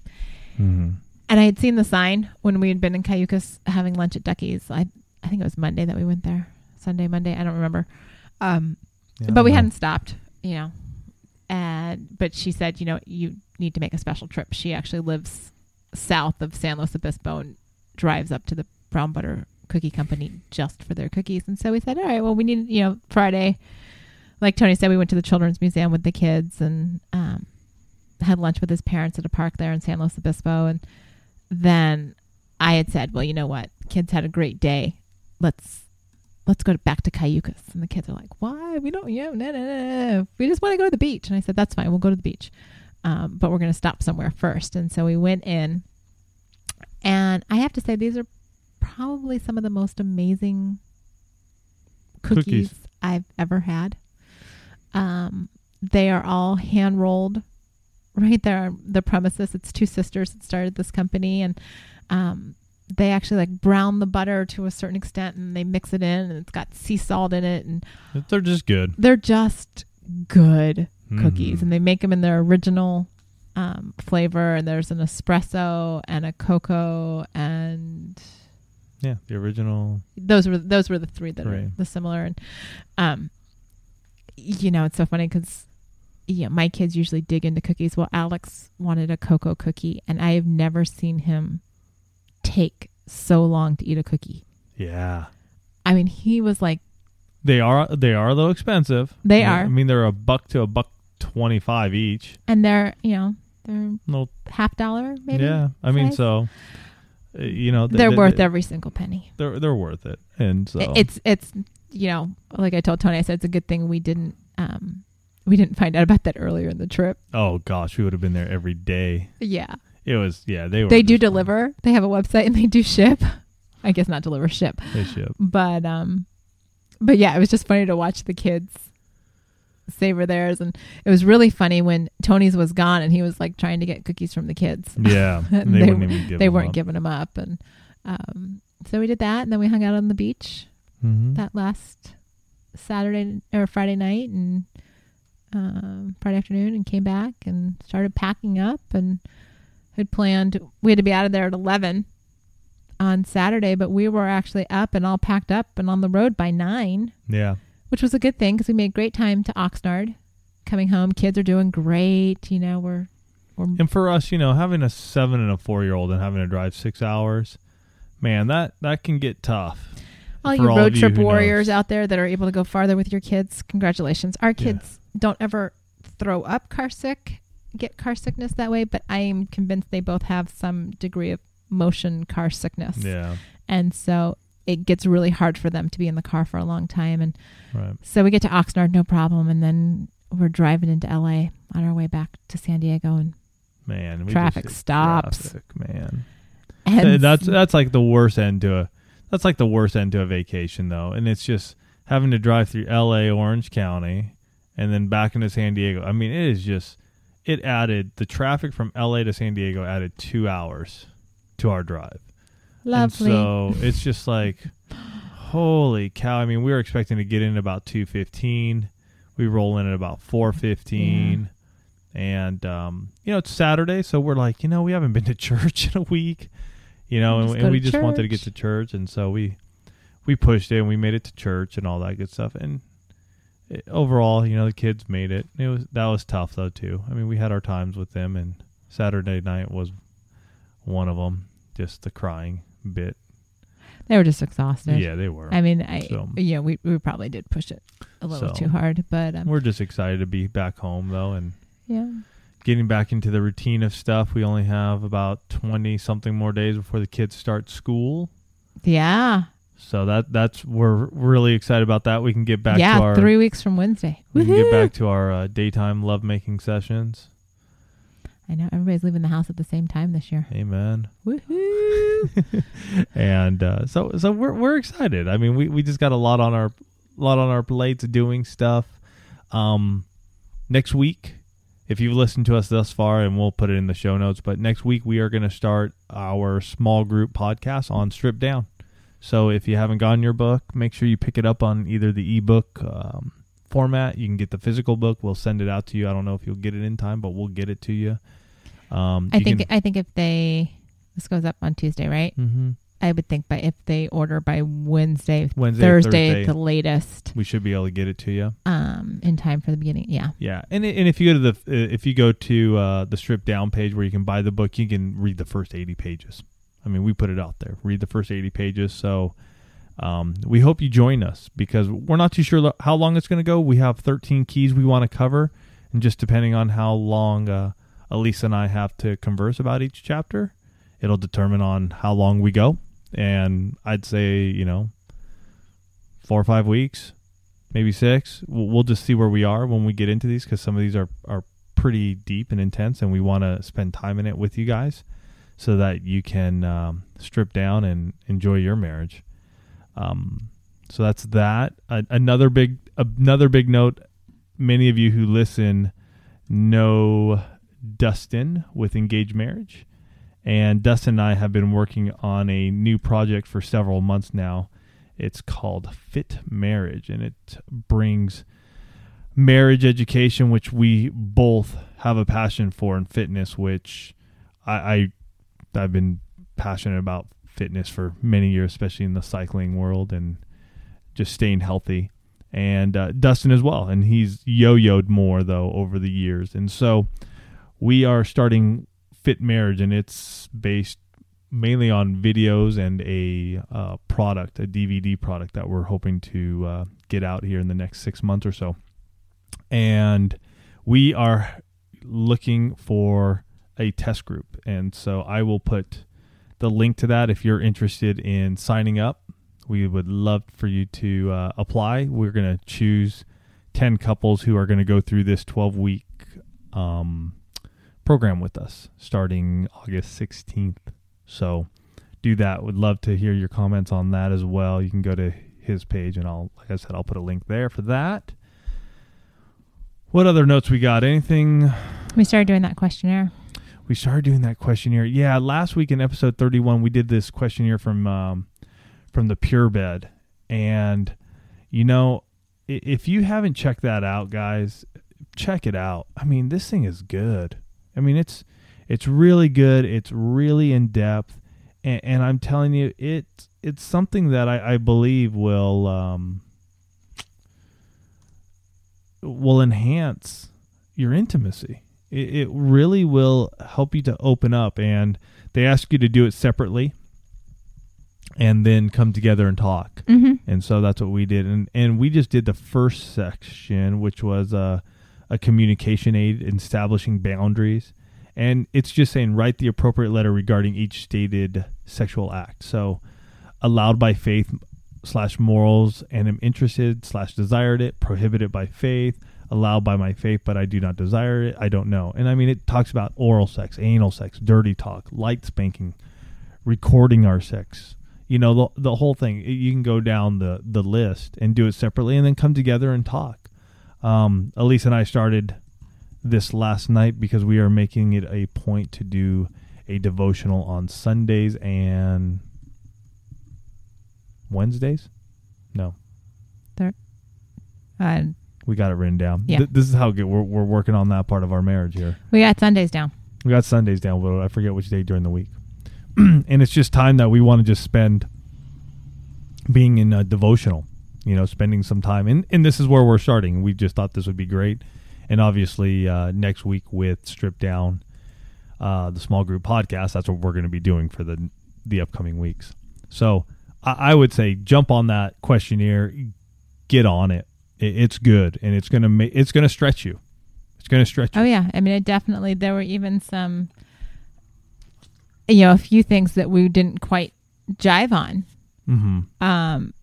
hmm And I had seen the sign when we had been in Cayucos having lunch at Ducky's. I I think it was Monday that we went there. Sunday, Monday, I don't remember. Um, Yeah, but we don't hadn't stopped, you know. And but she said, you know, you need to make a special trip. She actually lives south of San Luis Obispo and drives up to the Brown Butter Cookie Company just for their cookies. And so we said, all right, well, we need, you know, Friday. Like Tony said, we went to the Children's Museum with the kids and um, had lunch with his parents at a park there in San Luis Obispo. And then I had said, well, you know what? Kids had a great day. Let's let's go back to Cayucos. And the kids are like, why? We don't, yeah, no, no, no, no. We just want to go to the beach. And I said, that's fine. We'll go to the beach. Um, but we're going to stop somewhere first. And so we went in. And I have to say, these are probably some of the most amazing cookies, Cookies. I've ever had. Um, they are all hand rolled right there on the premises. It's two sisters that started this company. And um, they actually like brown the butter to a certain extent and they mix it in and it's got sea salt in it and They're just good. they're just good cookies Mhm. and they make them in their original um, flavor and there's an espresso and a cocoa and Yeah, the original. those were those were the three that are the similar and um you know it's so funny because yeah my kids usually dig into cookies well alex wanted a cocoa cookie and i have never seen him take so long to eat a cookie Yeah, i mean he was like they are. They are a little expensive. They Yeah, are. I mean, they're a buck to a buck twenty-five each. and they're you know they're No, half dollar maybe yeah. I mean, size. so uh, you know, th- they're th- worth th- every single penny They're they're worth it, and so it's it's you know like i told tony i said it's a good thing we didn't um we didn't find out about that earlier in the trip oh gosh, we would have been there every day. yeah It was yeah. They were. they do deliver they have a website and they do ship i guess not deliver ship They ship. but um but yeah it was just funny to watch the kids savor theirs and it was really funny when tony's was gone and he was like trying to get cookies from the kids Yeah, and they, They- *laughs* wouldn't they weren't up. giving them up and um so we did that and then we hung out on the beach Mhm. that last saturday or friday night and um friday afternoon and came back and started packing up and had planned we had to be out of there at 11 on saturday but we were actually up and all packed up and on the road by 9 Yeah, which was a good thing because we made great time to oxnard coming home kids are doing great you know we're we're and for us, you know, having a seven and a four-year-old and having to drive six hours, man, that that can get tough. All you all road of you trip warriors knows. out there that are able to go farther with your kids, congratulations. Our Yeah. kids don't ever throw up car sick, get car sickness that way, but I am convinced they both have some degree of motion car sickness. Yeah, And so it gets really hard for them to be in the car for a long time. And right. so we get to Oxnard, no problem. And then we're driving into LA on our way back to San Diego. And, Man, we Traffic stops. traffic, man. and that's that's like the worst end to a that's like the worst end to a vacation though, and it's just having to drive through L.A. Orange County and then back into San Diego. I mean, it is just it added the traffic from L.A. to San Diego added two hours to our drive. lovely. And so it's just like, holy cow! I mean, we were expecting to get in about two fifteen. We roll in at about four fifteen, and um, you know it's Saturday, so we're like, you know, we haven't been to *laughs* church in a week, you know, and, and we to just wanted to get to church, and so we we pushed it and we made it to church and all that good stuff, and. It, overall, you know, the kids made it. It was that was tough though too. I mean, we had our times with them, and Saturday night was one of them. Just the crying bit. they were just exhausted. Yeah, they were. I mean, I, So- yeah, we, we probably did push it a little So- too hard, but um, We're just excited to be back home though, and yeah. Getting back into the routine of stuff. We only have about twenty something more days before the kids start school, Yeah. so that that's we're really excited about that. We can get back yeah, to our three weeks from Wednesday. we can get back to our uh, daytime lovemaking sessions. I know everybody's leaving the house at the same time this year. Amen. Woohoo! *laughs* and uh, so so we're we're excited. I mean, we, we just got a lot on our lot on our plates doing stuff. Um, next week, if you've listened to us thus far, and we'll put it in the show notes, but next week we are going to start our small group podcast on Strip Down. So if you haven't gotten your book, make sure you pick it up on either the ebook um, format. You can get the physical book. We'll send it out to you. I don't know if you'll get it in time, but we'll get it to you. Um, I you think can- I think if they this goes up on Tuesday, right? Mhm. I would think, but if they order by Wednesday, Wednesday, Thursday, Thursday. at the latest, we should be able to get it to you. um, in time for the beginning. Yeah. Yeah, and and if you go to the if you go to uh, the strip down page where you can buy the book, you can read the first eighty pages. I mean, we put it out there. Read the first eighty pages. So um, we hope you join us because we're not too sure how long it's going to go. We have thirteen keys we want to cover, and just depending on how long uh, Elisa and I have to converse about each chapter, it'll determine on how long we go. And I'd say you know four or five weeks maybe six. We'll, we'll just see where we are when we get into these because some of these are are pretty deep and intense, and we want to spend time in it with you guys so that you can um, strip down and enjoy your marriage. Um, so that's that. Another big another big note. Many of you who listen know Dustin with Engaged Marriage. And Dustin and I have been working on a new project for several months now. It's called Fit Marriage, and it brings marriage education, which we both have a passion for, and fitness, which I, I I've been passionate about fitness for many years, especially in the cycling world and just staying healthy. And uh, Dustin as well, and he's yo-yoed more though over the years, and so we are starting Fit Marriage, and it's based mainly on videos and a uh, product, a DVD product that we're hoping to uh, get out here in the next six months or so. And we are looking for a test group. And so I will put the link to that if you're interested in signing up. We would love for you to uh, apply. We're going to choose 10 couples who are going to go through this 12 week um, program with us starting August 16th. So do that. Would love to hear your comments on that as well. You can go to his page and I'll like I said, I'll put a link there for that. What other notes we got? Anything We started doing that questionnaire. we started doing that questionnaire. Yeah, last week in episode 31 we did this questionnaire from um, from the Pure Bed and you know if you haven't checked that out guys, check it out. I mean, this thing is good. I mean, it's it's really good. It's really in depth, and, and I'm telling you, it it's something that I, I believe will um, will enhance your intimacy. It, it really will help you to open up, and they ask you to do it separately, and then come together and talk. Mm-hmm. And so that's what we did, and and we just did the first section, which was a a communication aid establishing boundaries, and it's just saying write the appropriate letter regarding each stated sexual act. So, allowed by faith slash morals, and am interested slash desired it, prohibited by faith, allowed by my faith, but I do not desire it. I don't know. And I mean, it talks about oral sex, anal sex, dirty talk, light spanking, recording our sex. You know, the the whole thing. You can go down the the list and do it separately, and then come together and talk. Um, Elise and I started this last night because we are making it a point to do a devotional on Sundays and Wednesdays. No, there. Uh, we got it written down. Yeah. Th- this is how good we're we're working on that part of our marriage here. we got Sundays down. We got Sundays down, but I forget which day during the week. *clears throat* and it's just time that we want to just spend being in a devotional, you know, spending some time. And, and this is where we're starting. We just thought this would be great. And obviously, uh, next week with Strip Down, uh, the small group podcast, that's what we're going to be doing for the the upcoming weeks. So I, I would say jump on that questionnaire, get on it. it it's good, and it's gonna ma- it's gonna stretch you. It's gonna stretch you. Oh yeah, I mean, it definitely. There were even some, you know, a few things that we didn't quite jive on. Mm-hmm. Um,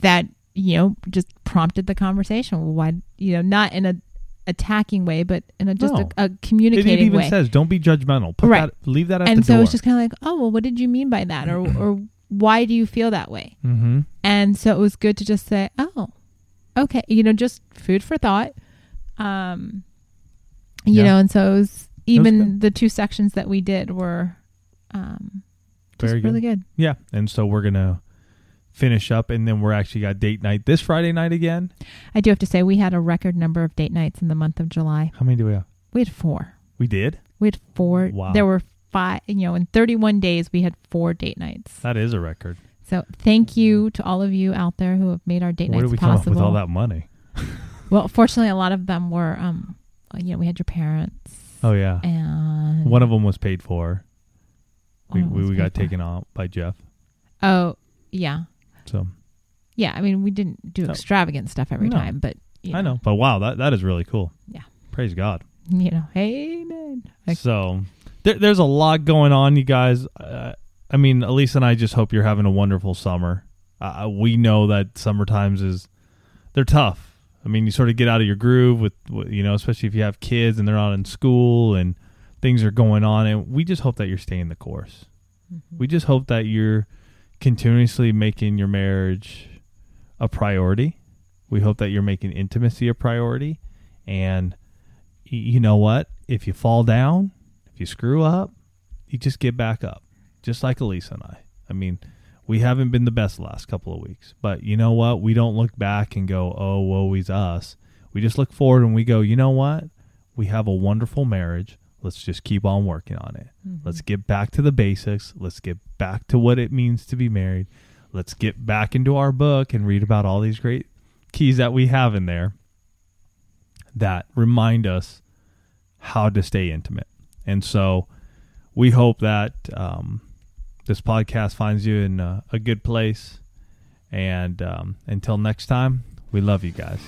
that you know just prompted the conversation. Well, why you know not in a attacking way, but in a just No. a, a It, communicating it even way. says, "Don't be judgmental." Put Right. that, leave that at and so door. it's just kind of like, oh well, what did you mean by that, or *clears throat* or why do you feel that way? mm-hmm. And so it was good to just say, oh, okay, you know, just food for thought. Um, you Yeah. know, and so it was even good. the two sections that we did were um, just Very good. really good. Yeah, and so we're gonna finish up, and then we're actually got date night this Friday night again. I do have to say we had a record number of date nights in the month of July. How many do we have? We had four. We did. We had four. Wow. There were five. You know, in 31 days, we had four date nights. That is a record. So thank you to all of you out there who have made our date Where nights did we come up possible. with all that money? Well, fortunately, a lot of them were. Um, you know, we had your parents. Oh yeah, And one of them was paid for. We we, we got for. taken out by Jeff. Oh, yeah, So yeah. I mean, we didn't do extravagant stuff every No. time, but you I know, but wow, that that is really cool. Yeah. praise God. You know, amen. Like, So there, there's a lot going on, you guys. Uh, I mean, Elise and I just hope you're having a wonderful summer. Uh, we know that summer times is they're tough. I mean, you sort of get out of your groove with, with you know, especially if you have kids and they're not in school and things are going on. And we just hope that you're staying the course. Mm-hmm. We just hope that you're continuously making your marriage a priority. We hope that you're making intimacy a priority. And you know what? If you fall down, if you screw up, you just get back up, just like Elisa and I. I mean, we haven't been the best the last couple of weeks, but you know what? We don't look back and go, oh, woe is us. We just look forward and we go, you know what? We have a wonderful marriage. Let's just keep on working on it. Mm-hmm. Let's get back to the basics. Let's get back to what it means to be married. Let's get back into our book and read about all these great keys that we have in there that remind us how to stay intimate. And so we hope that um, this podcast finds you in a, a good place. And um, until next time, we love you guys.